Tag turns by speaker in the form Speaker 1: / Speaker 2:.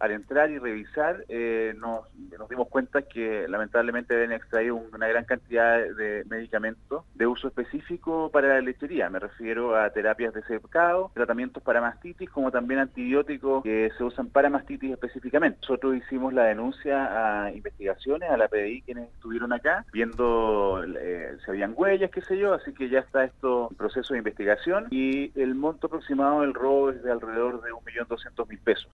Speaker 1: al entrar y revisar eh, nos, nos, dimos cuenta que lamentablemente habían extraído una gran cantidad de medicamentos de uso específico para la lechería. Me refiero a terapias de secado, tratamientos para mastitis, como también antibióticos que se usan para mastitis específicamente. Nosotros hicimos la denuncia a investigaciones, a la PDI, quienes estuvieron acá, viendo eh, si habían huellas, qué sé yo, así que ya está esto en proceso de investigación y el monto aproximado del robo es de alrededor de 1.200.000 pesos.